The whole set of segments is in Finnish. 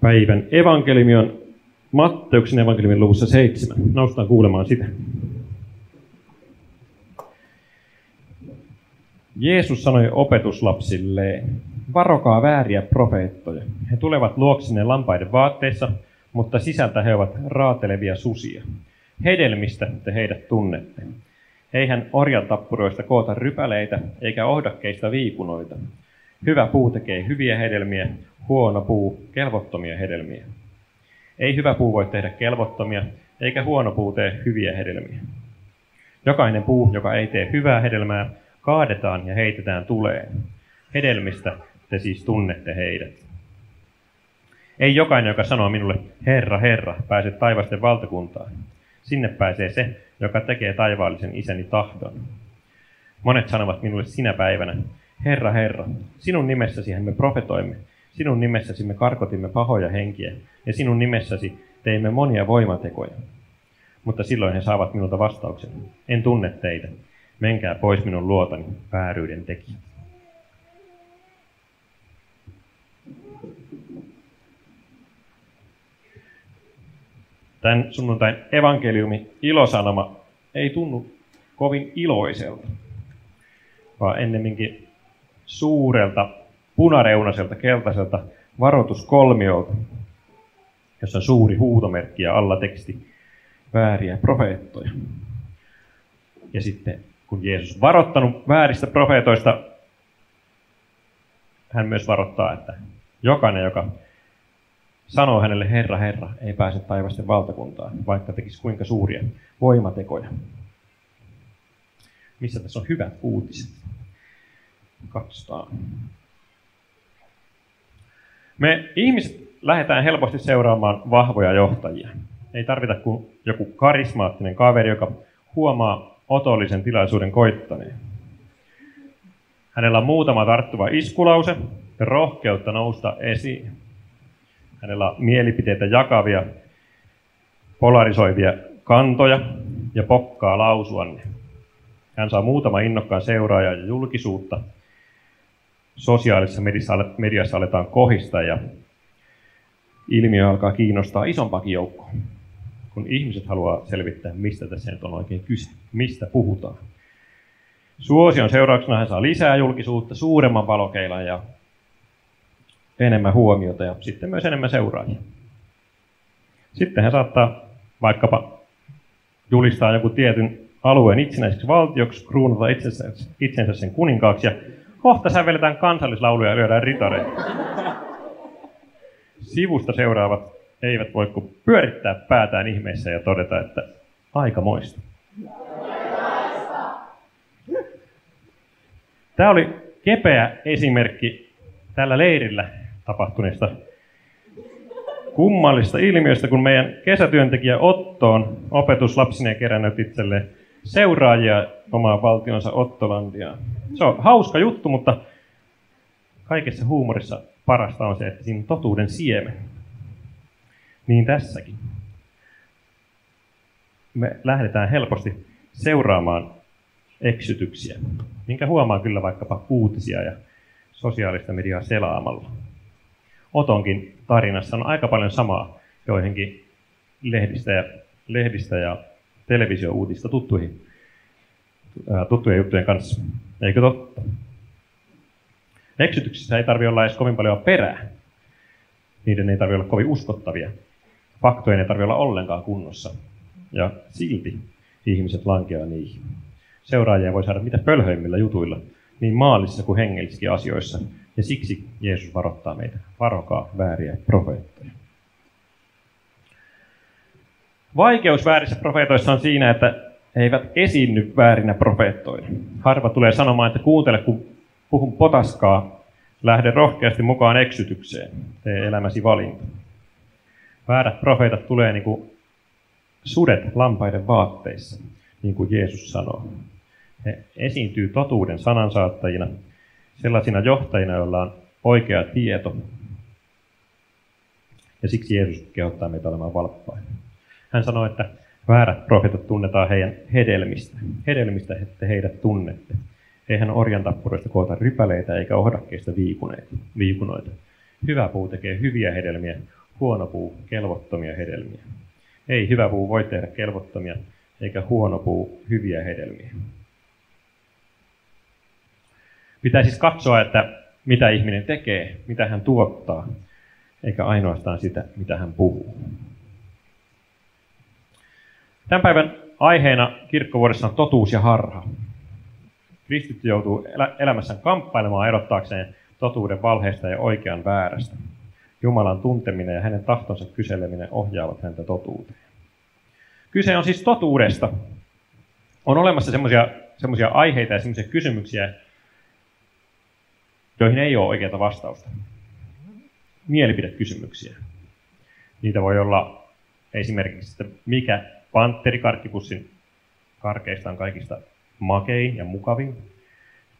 Päivän evankeliumi on Matteuksen evankeliumin luvussa seitsemän. Noustaan kuulemaan sitä. Jeesus sanoi opetuslapsilleen, varokaa vääriä profeettoja. He tulevat luoksenne lampaiden vaatteissa, mutta sisältä he ovat raatelevia susia. Hedelmistä te heidät tunnette. Eihän orjatappuroista koota rypäleitä, eikä ohdakkeista viikunoita. Hyvä puu tekee hyviä hedelmiä, huono puu kelvottomia hedelmiä. Ei hyvä puu voi tehdä kelvottomia, eikä huono puu tee hyviä hedelmiä. Jokainen puu, joka ei tee hyvää hedelmää, kaadetaan ja heitetään tuleen. Hedelmistä te siis tunnette heidät. Ei jokainen, joka sanoo minulle, Herra, Herra, pääse taivasten valtakuntaan. Sinne pääsee se, joka tekee taivaallisen isäni tahdon. Monet sanovat minulle sinä päivänä, Herra, Herra, sinun nimessäsi me profetoimme, sinun nimessäsi me karkotimme pahoja henkiä, ja sinun nimessäsi teimme monia voimatekoja. Mutta silloin he saavat minulta vastauksen, en tunne teitä, menkää pois minun luotani, vääryyden tekijät. Tämän sunnuntain evankeliumi ilosanoma ei tunnu kovin iloiselta, vaan ennemminkin suurelta, punareunaiselta, keltaiselta varoituskolmiolta, jossa on suuri huutomerkki ja alla teksti vääriä profeettoja. Ja sitten kun Jeesus varoittanut vääristä profeetoista, hän myös varoittaa, että jokainen, joka sanoo hänelle Herra, Herra, ei pääse taivasten valtakuntaan, vaikka tekisi kuinka suuria voimatekoja. Missä tässä on hyvät uutiset? Katsotaan. Me ihmiset lähdetään helposti seuraamaan vahvoja johtajia. Ei tarvita kuin joku karismaattinen kaveri, joka huomaa otollisen tilaisuuden koittaneen. Hänellä on muutama tarttuva iskulause ja rohkeutta nousta esiin. Hänellä on mielipiteitä jakavia, polarisoivia kantoja ja pokkaa lausuanne. Hän saa muutama innokkaan seuraaja ja julkisuutta. Sosiaalisessa mediassa aletaan kohista ja ilmiö alkaa kiinnostaa isompakin joukkoa, kun ihmiset haluaa selvittää, mistä tässä nyt on oikein kyse, mistä puhutaan. Suosion seurauksena hän saa lisää julkisuutta, suuremman valokeilan ja enemmän huomiota ja sitten myös enemmän seuraajia. Sitten hän saattaa vaikkapa julistaa joku tietyn alueen itsenäiseksi valtioksi, kruunata itsensä, itsensä sen kuninkaaksi ja kohta sävelletään kansallislauluja ja lyödään ritareita. Sivusta seuraavat eivät voi kuin pyörittää päätään ihmeessä ja todeta, että aika moista. Tämä oli kepeä esimerkki tällä leirillä tapahtuneesta kummallista ilmiöstä, kun meidän kesätyöntekijä Otto on opetuslapsineen kerännyt itselleen seuraajia omaan valtionsa Ottolandiaan. Se on hauska juttu, mutta kaikessa huumorissa parasta on se, että siinä on totuuden siemen. Niin tässäkin. Me lähdetään helposti seuraamaan eksytyksiä, minkä huomaa kyllä vaikkapa uutisia ja sosiaalista mediaa selaamalla. Otonkin tarinassa on aika paljon samaa joihinkin lehdistä ja, lehdistä ja televisio-uutista tuttuihin, tuttujen juttujen kanssa. Eikö totta? Eksytyksissä ei tarvitse olla edes kovin paljon perää. Niiden ei tarvitse olla kovin uskottavia. Faktojen ei tarvitse olla ollenkaan kunnossa. Ja silti ihmiset lankeaa niihin. Seuraajia voi saada mitä pölhöimmillä jutuilla, niin maallisissa kuin hengellisissäkin asioissa. Ja siksi Jeesus varoittaa meitä. Varokaa vääriä profeettoja. Vaikeus väärissä profeetoissa on siinä, että he eivät esiinny väärinä profeettoina. Harva tulee sanomaan, että kuuntele, kun puhun potaskaa, lähde rohkeasti mukaan eksytykseen, tee elämäsi valinta. Väärät profeetat tulee niin kuin sudet lampaiden vaatteissa, niin kuin Jeesus sanoo. He esiintyy totuuden sanansaattajina, sellaisina johtajina, joilla on oikea tieto. Ja siksi Jeesus kehottaa meitä olemaan valppaina. Hän sanoi, että väärät profeetat tunnetaan heidän hedelmistä. Hedelmistä että heidät tunnette. Eihän orjan tappuroista koota rypäleitä eikä ohdakkeista viikunoita. Hyvä puu tekee hyviä hedelmiä, huono puu kelvottomia hedelmiä. Ei hyvä puu voi tehdä kelvottomia, eikä huono puu hyviä hedelmiä. Pitää siis katsoa, että mitä ihminen tekee, mitä hän tuottaa, eikä ainoastaan sitä, mitä hän puhuu. Tämän päivän aiheena kirkkovuodessa on totuus ja harha. Kristitty joutuu elämässään kamppailemaan erottaakseen totuuden valheesta ja oikean väärästä. Jumalan tunteminen ja hänen tahtonsa kyseleminen ohjaavat häntä totuuteen. Kyse on siis totuudesta. On olemassa semmoisia aiheita ja semmoisia kysymyksiä, joihin ei ole oikeaa vastausta. Mielipidekysymyksiä. Niitä voi olla esimerkiksi, että mikä pantterikarkkipussin karkeista on kaikista makein ja mukavin,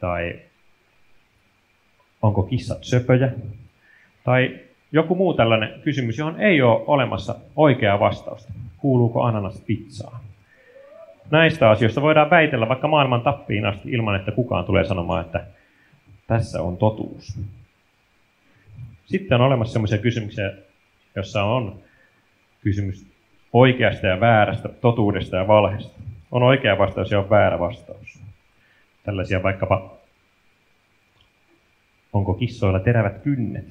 tai onko kissat söpöjä, tai joku muu tällainen kysymys, johon ei ole olemassa oikeaa vastausta. Kuuluuko ananas pizzaan? Näistä asioista voidaan väitellä vaikka maailman tappiin asti ilman, että kukaan tulee sanomaan, että tässä on totuus. Sitten on olemassa sellaisia kysymyksiä, jossa on kysymys oikeasta ja väärästä, totuudesta ja valheesta. On oikea vastaus ja on väärä vastaus. Tällaisia vaikkapa, onko kissoilla terävät kynnet?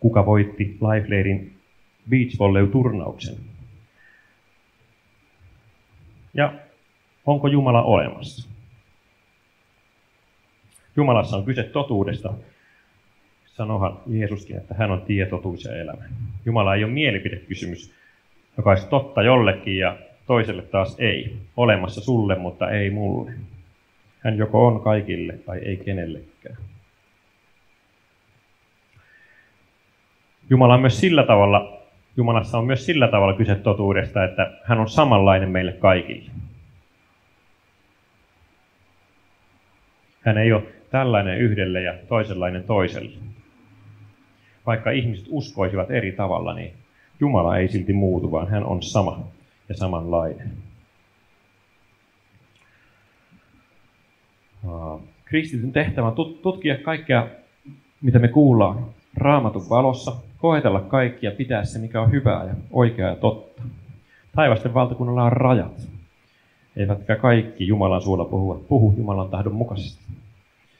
Kuka voitti Lifeleirin beach turnauksen Ja onko Jumala olemassa? Jumalassa on kyse totuudesta. Sanohan Jeesuskin, että hän on tie, ja elämä. Jumala ei ole mielipidekysymys, joka olisi totta jollekin ja toiselle taas ei. Olemassa sulle, mutta ei mulle. Hän joko on kaikille tai ei kenellekään. Jumala on myös sillä tavalla, Jumalassa on myös sillä tavalla kyse totuudesta, että hän on samanlainen meille kaikille. Hän ei ole tällainen yhdelle ja toisenlainen toiselle. Vaikka ihmiset uskoisivat eri tavalla, niin Jumala ei silti muutu, vaan hän on sama ja samanlainen. Kristityn tehtävä on tutkia kaikkea, mitä me kuullaan raamatun valossa, koetella kaikkia, pitää se, mikä on hyvää ja oikeaa ja totta. Taivasten valtakunnalla on rajat, eivätkä kaikki Jumalan suulla puhu, puhu Jumalan tahdon mukaisesti.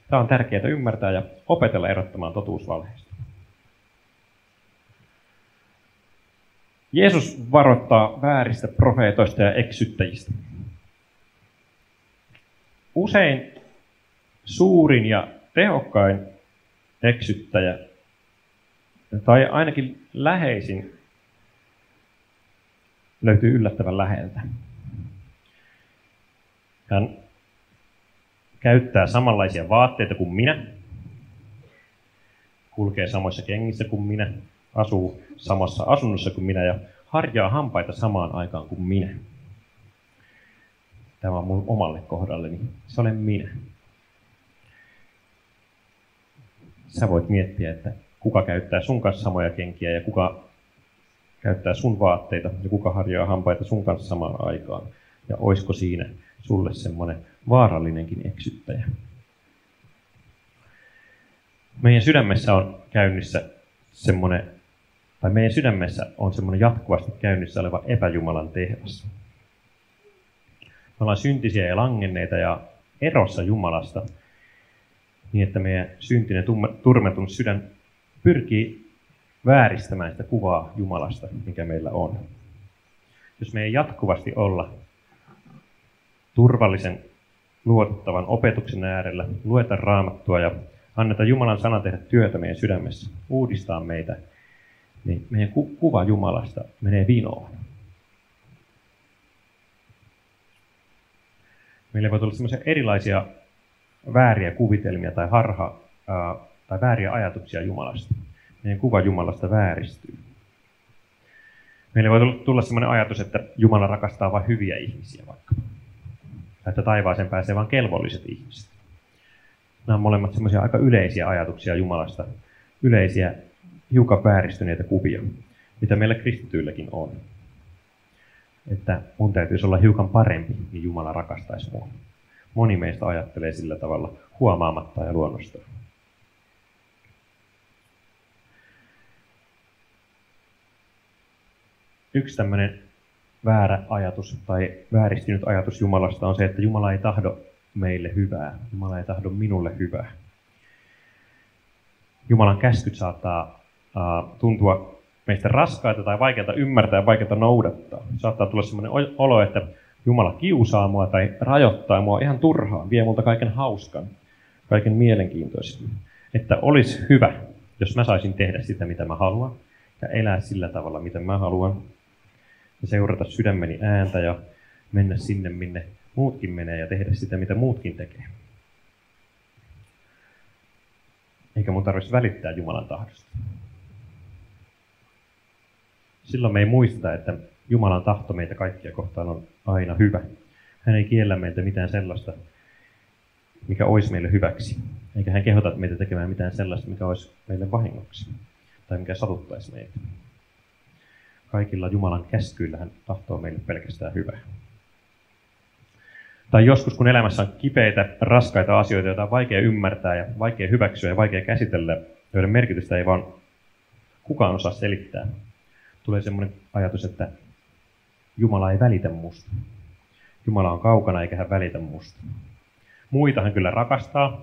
Tämä on tärkeää ymmärtää ja opetella erottamaan totuusvalheista. Jeesus varoittaa vääristä profeetoista ja eksyttäjistä. Usein suurin ja tehokkain eksyttäjä, tai ainakin läheisin, löytyy yllättävän läheltä. Hän käyttää samanlaisia vaatteita kuin minä, kulkee samoissa kengissä kuin minä, asuu samassa asunnossa kuin minä ja harjaa hampaita samaan aikaan kuin minä. Tämä on mun omalle kohdalleni. Se olen minä. Sä voit miettiä, että kuka käyttää sun kanssa samoja kenkiä ja kuka käyttää sun vaatteita ja kuka harjaa hampaita sun kanssa samaan aikaan. Ja oisko siinä sulle semmoinen vaarallinenkin eksyttäjä. Meidän sydämessä on käynnissä semmoinen, tai meidän sydämessä on semmoinen jatkuvasti käynnissä oleva epäjumalan tehdas. Me ollaan syntisiä ja langenneita ja erossa Jumalasta, niin että meidän syntinen turmetun sydän pyrkii vääristämään sitä kuvaa Jumalasta, mikä meillä on. Jos me ei jatkuvasti olla turvallisen luotettavan opetuksen äärellä, lueta raamattua ja anneta Jumalan sana tehdä työtä meidän sydämessä, uudistaa meitä, niin meidän ku- kuva Jumalasta menee vinoon. Meille voi tulla sellaisia erilaisia vääriä kuvitelmia tai harha ää, tai vääriä ajatuksia Jumalasta. Meidän kuva Jumalasta vääristyy. Meille voi tulla sellainen ajatus, että Jumala rakastaa vain hyviä ihmisiä vaikka että taivaaseen pääsee vain kelvolliset ihmiset. Nämä on molemmat semmoisia aika yleisiä ajatuksia Jumalasta, yleisiä, hiukan vääristyneitä kuvia, mitä meillä kristityilläkin on. Että mun täytyisi olla hiukan parempi, niin Jumala rakastaisi mua. Moni meistä ajattelee sillä tavalla huomaamatta ja luonnostaan. yksi tämmöinen väärä ajatus tai vääristynyt ajatus Jumalasta on se, että Jumala ei tahdo meille hyvää. Jumala ei tahdo minulle hyvää. Jumalan käskyt saattaa tuntua meistä raskaita tai vaikeita ymmärtää ja vaikeita noudattaa. Saattaa tulla sellainen olo, että Jumala kiusaa mua tai rajoittaa mua ihan turhaan, vie multa kaiken hauskan, kaiken mielenkiintoisen. Että olisi hyvä, jos mä saisin tehdä sitä, mitä mä haluan, ja elää sillä tavalla, miten mä haluan, ja seurata sydämeni ääntä ja mennä sinne, minne muutkin menee, ja tehdä sitä, mitä muutkin tekee. Eikä mun tarvitsisi välittää Jumalan tahdosta. Silloin me ei muista, että Jumalan tahto meitä kaikkia kohtaan on aina hyvä. Hän ei kiellä meiltä mitään sellaista, mikä olisi meille hyväksi. Eikä hän kehota meitä tekemään mitään sellaista, mikä olisi meille vahingoksi. Tai mikä satuttaisi meitä. Kaikilla Jumalan käskyillä hän tahtoo meille pelkästään hyvää. Tai joskus, kun elämässä on kipeitä, raskaita asioita, joita on vaikea ymmärtää ja vaikea hyväksyä ja vaikea käsitellä, joiden merkitystä ei vaan kukaan osaa selittää, tulee semmoinen ajatus, että Jumala ei välitä musta. Jumala on kaukana eikä hän välitä musta. Muita hän kyllä rakastaa,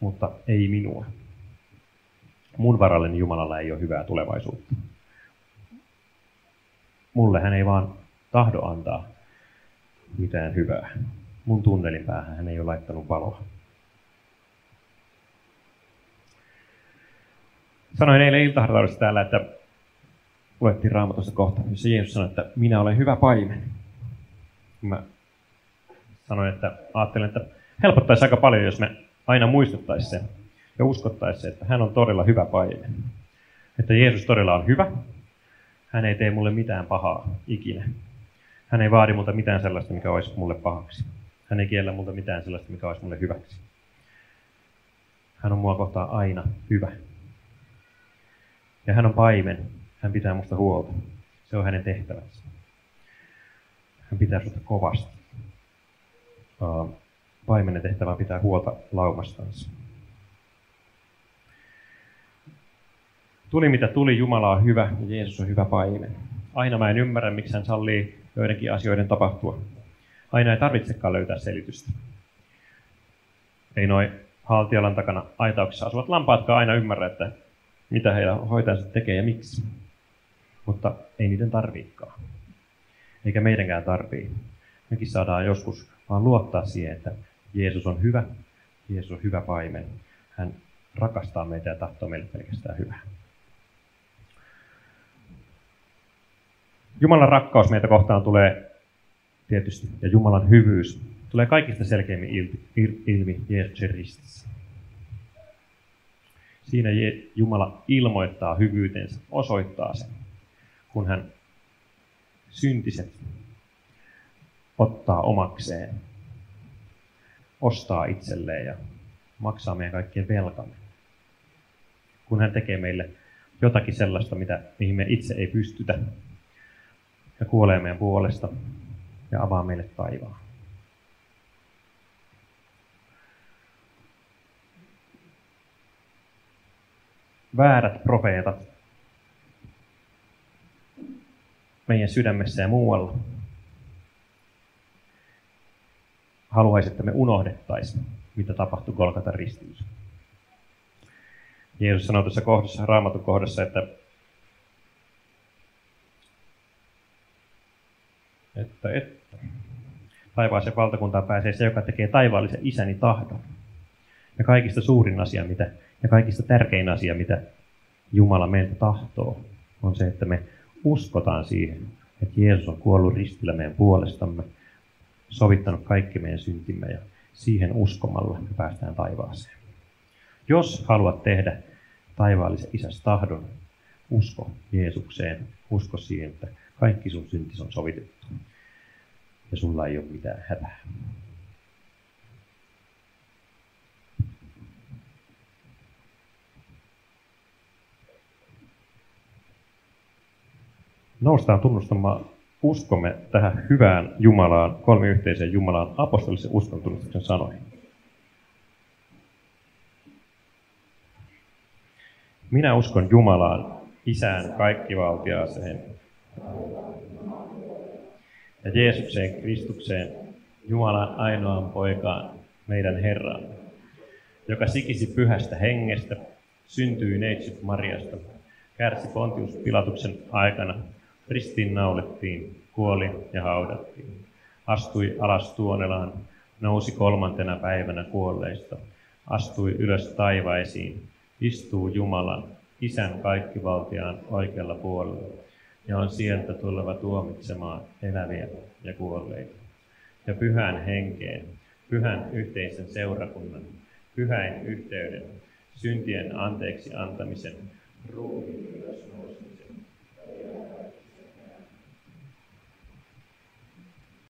mutta ei minua. Mun varalleni Jumalalla ei ole hyvää tulevaisuutta. Mulle hän ei vaan tahdo antaa mitään hyvää. Mun tunnelin päähän hän ei ole laittanut valoa. Sanoin eilen iltahartaudessa täällä, että luettiin raamatusta kohta, missä Jeesus sanoi, että minä olen hyvä paimen. Mä sanoin, että ajattelen, että helpottaisi aika paljon, jos me aina muistettaisiin se ja uskottaisiin että hän on todella hyvä paimen. Että Jeesus todella on hyvä. Hän ei tee mulle mitään pahaa ikinä. Hän ei vaadi multa mitään sellaista, mikä olisi mulle pahaksi. Hän ei kiellä multa mitään sellaista, mikä olisi mulle hyväksi. Hän on mua kohtaan aina hyvä. Ja hän on paimen. Hän pitää musta huolta. Se on hänen tehtävänsä. Hän pitää susta kovasti. Paimenen tehtävä pitää huolta laumastansa. Tuli mitä tuli, Jumala on hyvä ja Jeesus on hyvä paimen. Aina mä en ymmärrä, miksi hän sallii joidenkin asioiden tapahtua. Aina ei tarvitsekaan löytää selitystä. Ei noin haltialan takana aitauksessa asuvat lampaatkaan aina ymmärrä, että mitä heidän hoitajansa tekee ja miksi. Mutta ei niiden tarviikaan. Eikä meidänkään tarvii. Mekin saadaan joskus vaan luottaa siihen, että Jeesus on hyvä, Jeesus on hyvä paimen. Hän rakastaa meitä ja tahtoo meille pelkästään hyvää. Jumalan rakkaus meitä kohtaan tulee tietysti, ja Jumalan hyvyys tulee kaikista selkeimmin ilmi, Jeesuksen ristissä. Siinä Jumala ilmoittaa hyvyytensä, osoittaa sen, kun hän syntiset ottaa omakseen, ostaa itselleen ja maksaa meidän kaikkien velkamme. Kun hän tekee meille jotakin sellaista, mitä, mihin me itse ei pystytä, ja kuolee meidän puolesta ja avaa meille taivaan. Väärät profeetat meidän sydämessä ja muualla haluaisi, että me unohdettaisiin, mitä tapahtui Golgatan ristiys. Jeesus sanoi tuossa kohdassa, raamatun kohdassa, että, että, että taivaaseen valtakuntaan pääsee se, joka tekee taivaallisen isäni tahdon. Ja kaikista suurin asia, mitä ja kaikista tärkein asia, mitä Jumala meiltä tahtoo, on se, että me uskotaan siihen, että Jeesus on kuollut ristillä meidän puolestamme, sovittanut kaikki meidän syntimme ja siihen uskomalla me päästään taivaaseen. Jos haluat tehdä taivaallisen isäs tahdon, usko Jeesukseen, usko siihen, että kaikki sun syntis on sovitettu ja sulla ei ole mitään hätää. Noustaan tunnustamaan uskomme tähän hyvään Jumalaan, kolmiyhteiseen Jumalaan, apostolisen uskon tunnustuksen sanoihin. Minä uskon Jumalaan, Isään kaikkivaltiaaseen ja Jeesukseen Kristukseen, Jumalan ainoaan poikaan, meidän Herraan, joka sikisi pyhästä hengestä, syntyi neitsyt Mariasta, kärsi Pontius Pilatuksen aikana, ristiin naulettiin, kuoli ja haudattiin, astui alas tuonelaan, nousi kolmantena päivänä kuolleista, astui ylös taivaisiin, istuu Jumalan, Isän kaikkivaltiaan oikealla puolella, ja on sieltä tuleva tuomitsemaan eläviä ja kuolleita. Ja pyhän henkeen, pyhän yhteisen seurakunnan, pyhäin yhteyden, syntien anteeksi antamisen, ruumiin ylösnousemisen